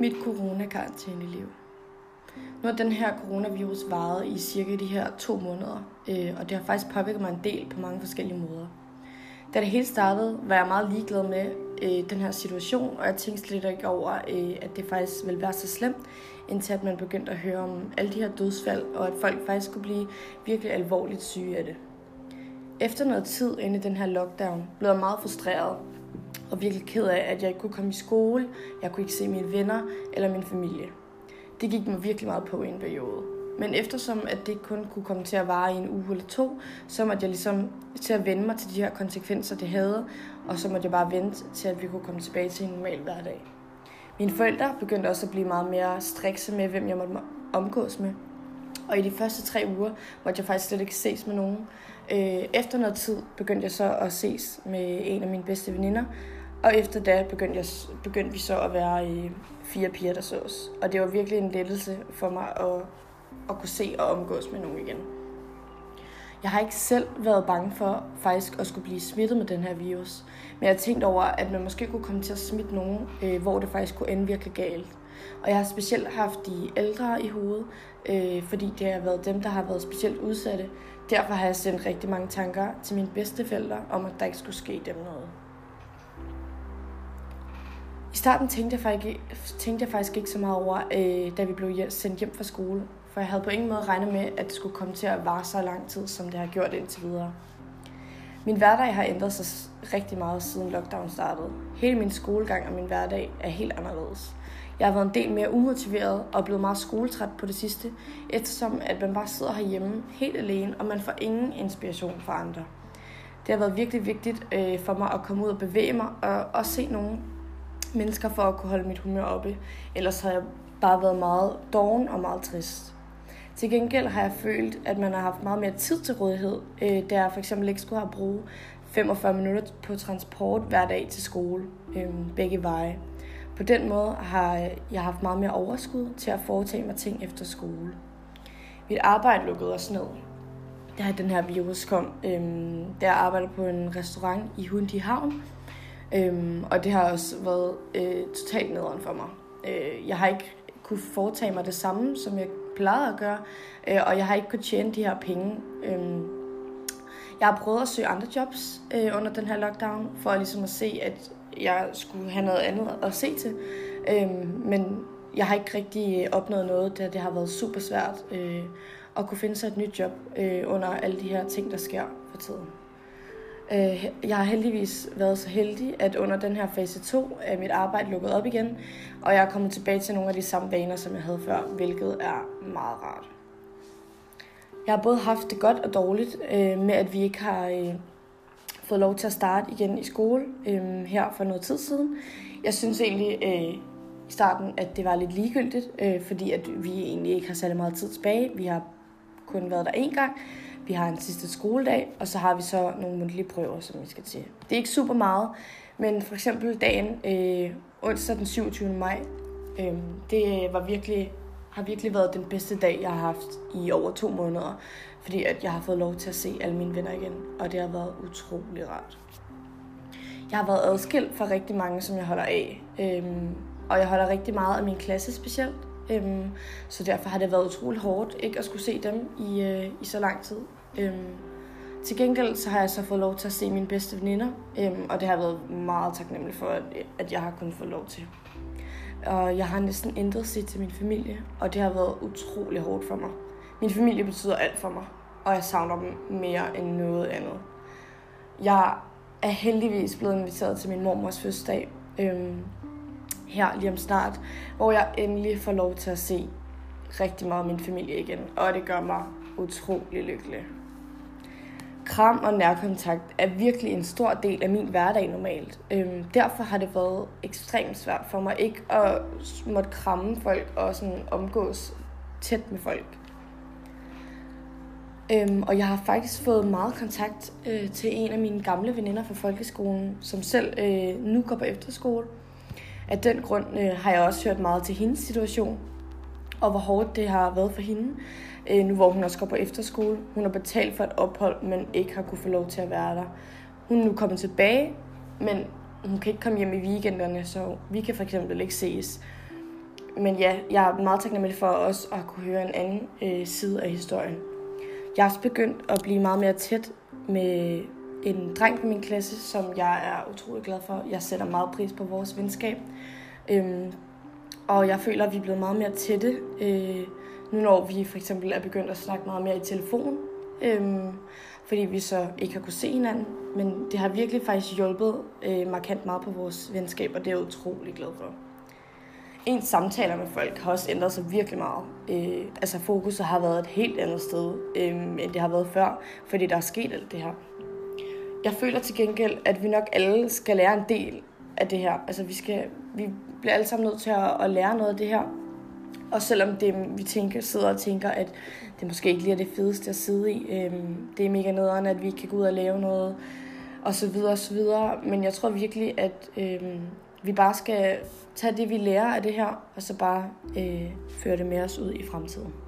Mit coronakarantæneliv. Nu har den her coronavirus varet i cirka de her to måneder, øh, og det har faktisk påvirket mig en del på mange forskellige måder. Da det hele startede, var jeg meget ligeglad med øh, den her situation, og jeg tænkte slet ikke over, øh, at det faktisk ville være så slemt, indtil at man begyndte at høre om alle de her dødsfald, og at folk faktisk kunne blive virkelig alvorligt syge af det. Efter noget tid inde i den her lockdown, blev jeg meget frustreret og virkelig ked af, at jeg ikke kunne komme i skole, jeg kunne ikke se mine venner eller min familie. Det gik mig virkelig meget på i en periode. Men eftersom at det kun kunne komme til at vare i en uge eller to, så måtte jeg ligesom til at vende mig til de her konsekvenser, det havde, og så måtte jeg bare vente til, at vi kunne komme tilbage til en normal hverdag. Mine forældre begyndte også at blive meget mere strikse med, hvem jeg måtte omgås med. Og i de første tre uger måtte jeg faktisk slet ikke ses med nogen. Øh, efter noget tid begyndte jeg så at ses med en af mine bedste veninder, og efter det begyndte, jeg, begyndte vi så at være øh, fire piger, der sås. Og det var virkelig en lettelse for mig at, at kunne se og omgås med nogen igen. Jeg har ikke selv været bange for faktisk at skulle blive smittet med den her virus. Men jeg har tænkt over, at man måske kunne komme til at smitte nogen, øh, hvor det faktisk kunne ende virkelig galt. Og jeg har specielt haft de ældre i hovedet, øh, fordi det har været dem, der har været specielt udsatte. Derfor har jeg sendt rigtig mange tanker til mine bedsteforældre om, at der ikke skulle ske dem noget. I starten tænkte jeg faktisk, tænkte jeg faktisk ikke så meget over, øh, da vi blev sendt hjem fra skole. For jeg havde på ingen måde regnet med, at det skulle komme til at vare så lang tid, som det har gjort indtil videre. Min hverdag har ændret sig rigtig meget siden lockdown startede. Hele min skolegang og min hverdag er helt anderledes. Jeg har været en del mere umotiveret og blevet meget skoletræt på det sidste, eftersom at man bare sidder herhjemme helt alene, og man får ingen inspiration fra andre. Det har været virkelig vigtigt øh, for mig at komme ud og bevæge mig, og også se nogle mennesker for at kunne holde mit humør oppe. Ellers har jeg bare været meget doven og meget trist. Til gengæld har jeg følt, at man har haft meget mere tid til rådighed, øh, da jeg for eksempel ikke skulle have brugt 45 minutter på transport hver dag til skole, øh, begge veje. På den måde har øh, jeg haft meget mere overskud til at foretage mig ting efter skole. Mit arbejde lukkede også ned, da den her virus kom. Øhm, der jeg arbejdede på en restaurant i Hundi Havn, øhm, og det har også været øh, totalt nederen for mig. Øh, jeg har ikke kunne foretage mig det samme, som jeg plejede at gøre, øh, og jeg har ikke kunnet tjene de her penge. Øh, jeg har prøvet at søge andre jobs øh, under den her lockdown, for ligesom at se, at jeg skulle have noget andet at se til. Øhm, men jeg har ikke rigtig opnået noget, da det har været super svært øh, at kunne finde sig et nyt job øh, under alle de her ting, der sker for tiden. Øh, jeg har heldigvis været så heldig, at under den her fase 2 er mit arbejde lukket op igen, og jeg er kommet tilbage til nogle af de samme vaner, som jeg havde før, hvilket er meget rart. Jeg har både haft det godt og dårligt øh, med, at vi ikke har øh, fået lov til at starte igen i skole øh, her for noget tid siden. Jeg synes egentlig øh, i starten, at det var lidt ligegyldigt, øh, fordi at vi egentlig ikke har særlig meget tid tilbage. Vi har kun været der én gang. Vi har en sidste skoledag, og så har vi så nogle mundtlige prøver, som vi skal til. Det er ikke super meget, men for eksempel dagen øh, onsdag den 27. maj, øh, det var virkelig, har virkelig været den bedste dag, jeg har haft i over to måneder, fordi at jeg har fået lov til at se alle mine venner igen, og det har været utrolig rart. Jeg har været adskilt fra rigtig mange, som jeg holder af, Øhm, og jeg holder rigtig meget af min klasse specielt. Øhm, så derfor har det været utrolig hårdt ikke at skulle se dem i, øh, i så lang tid. Øhm, til gengæld så har jeg så fået lov til at se mine bedste veninder, øhm, og det har været meget taknemmelig for, at, at jeg har kunnet få lov til. Og jeg har næsten intet sig til min familie, og det har været utrolig hårdt for mig. Min familie betyder alt for mig, og jeg savner dem mere end noget andet. Jeg er heldigvis blevet inviteret til min mormors fødselsdag, øhm, her lige om snart, hvor jeg endelig får lov til at se rigtig meget af min familie igen, og det gør mig utrolig lykkelig. Kram og nærkontakt er virkelig en stor del af min hverdag normalt. Øhm, derfor har det været ekstremt svært for mig ikke at måtte kramme folk og sådan omgås tæt med folk. Øhm, og jeg har faktisk fået meget kontakt øh, til en af mine gamle veninder fra folkeskolen, som selv øh, nu går på efterskole. Af den grund øh, har jeg også hørt meget til hendes situation, og hvor hårdt det har været for hende, øh, nu hvor hun også går på efterskole. Hun har betalt for et ophold, men ikke har kunne få lov til at være der. Hun er nu kommet tilbage, men hun kan ikke komme hjem i weekenderne, så vi kan for eksempel ikke ses. men ja, jeg er meget taknemmelig for os at kunne høre en anden øh, side af historien. Jeg har også begyndt at blive meget mere tæt med en dreng i min klasse, som jeg er utrolig glad for. Jeg sætter meget pris på vores venskab. Øhm, og jeg føler, at vi er blevet meget mere tætte, øh, nu når vi for eksempel er begyndt at snakke meget mere i telefon. øh, fordi vi så ikke har kunne se hinanden. Men det har virkelig faktisk hjulpet øh, markant meget på vores venskab, og det er jeg utrolig glad for. Ens samtaler med folk har også ændret sig virkelig meget. Øh, altså fokuset har været et helt andet sted, øh, end det har været før, fordi der er sket alt det her. Jeg føler til gengæld, at vi nok alle skal lære en del af det her. Altså vi, skal, vi bliver alle sammen nødt til at, at lære noget af det her. Og selvom det, vi tænker, sidder og tænker, at det måske ikke lige er det fedeste at sidde i. Øhm, det er mega nederen, at vi kan gå ud og lave noget, og så videre og så videre. Men jeg tror virkelig, at øhm, vi bare skal tage det, vi lærer af det her, og så bare øh, føre det med os ud i fremtiden.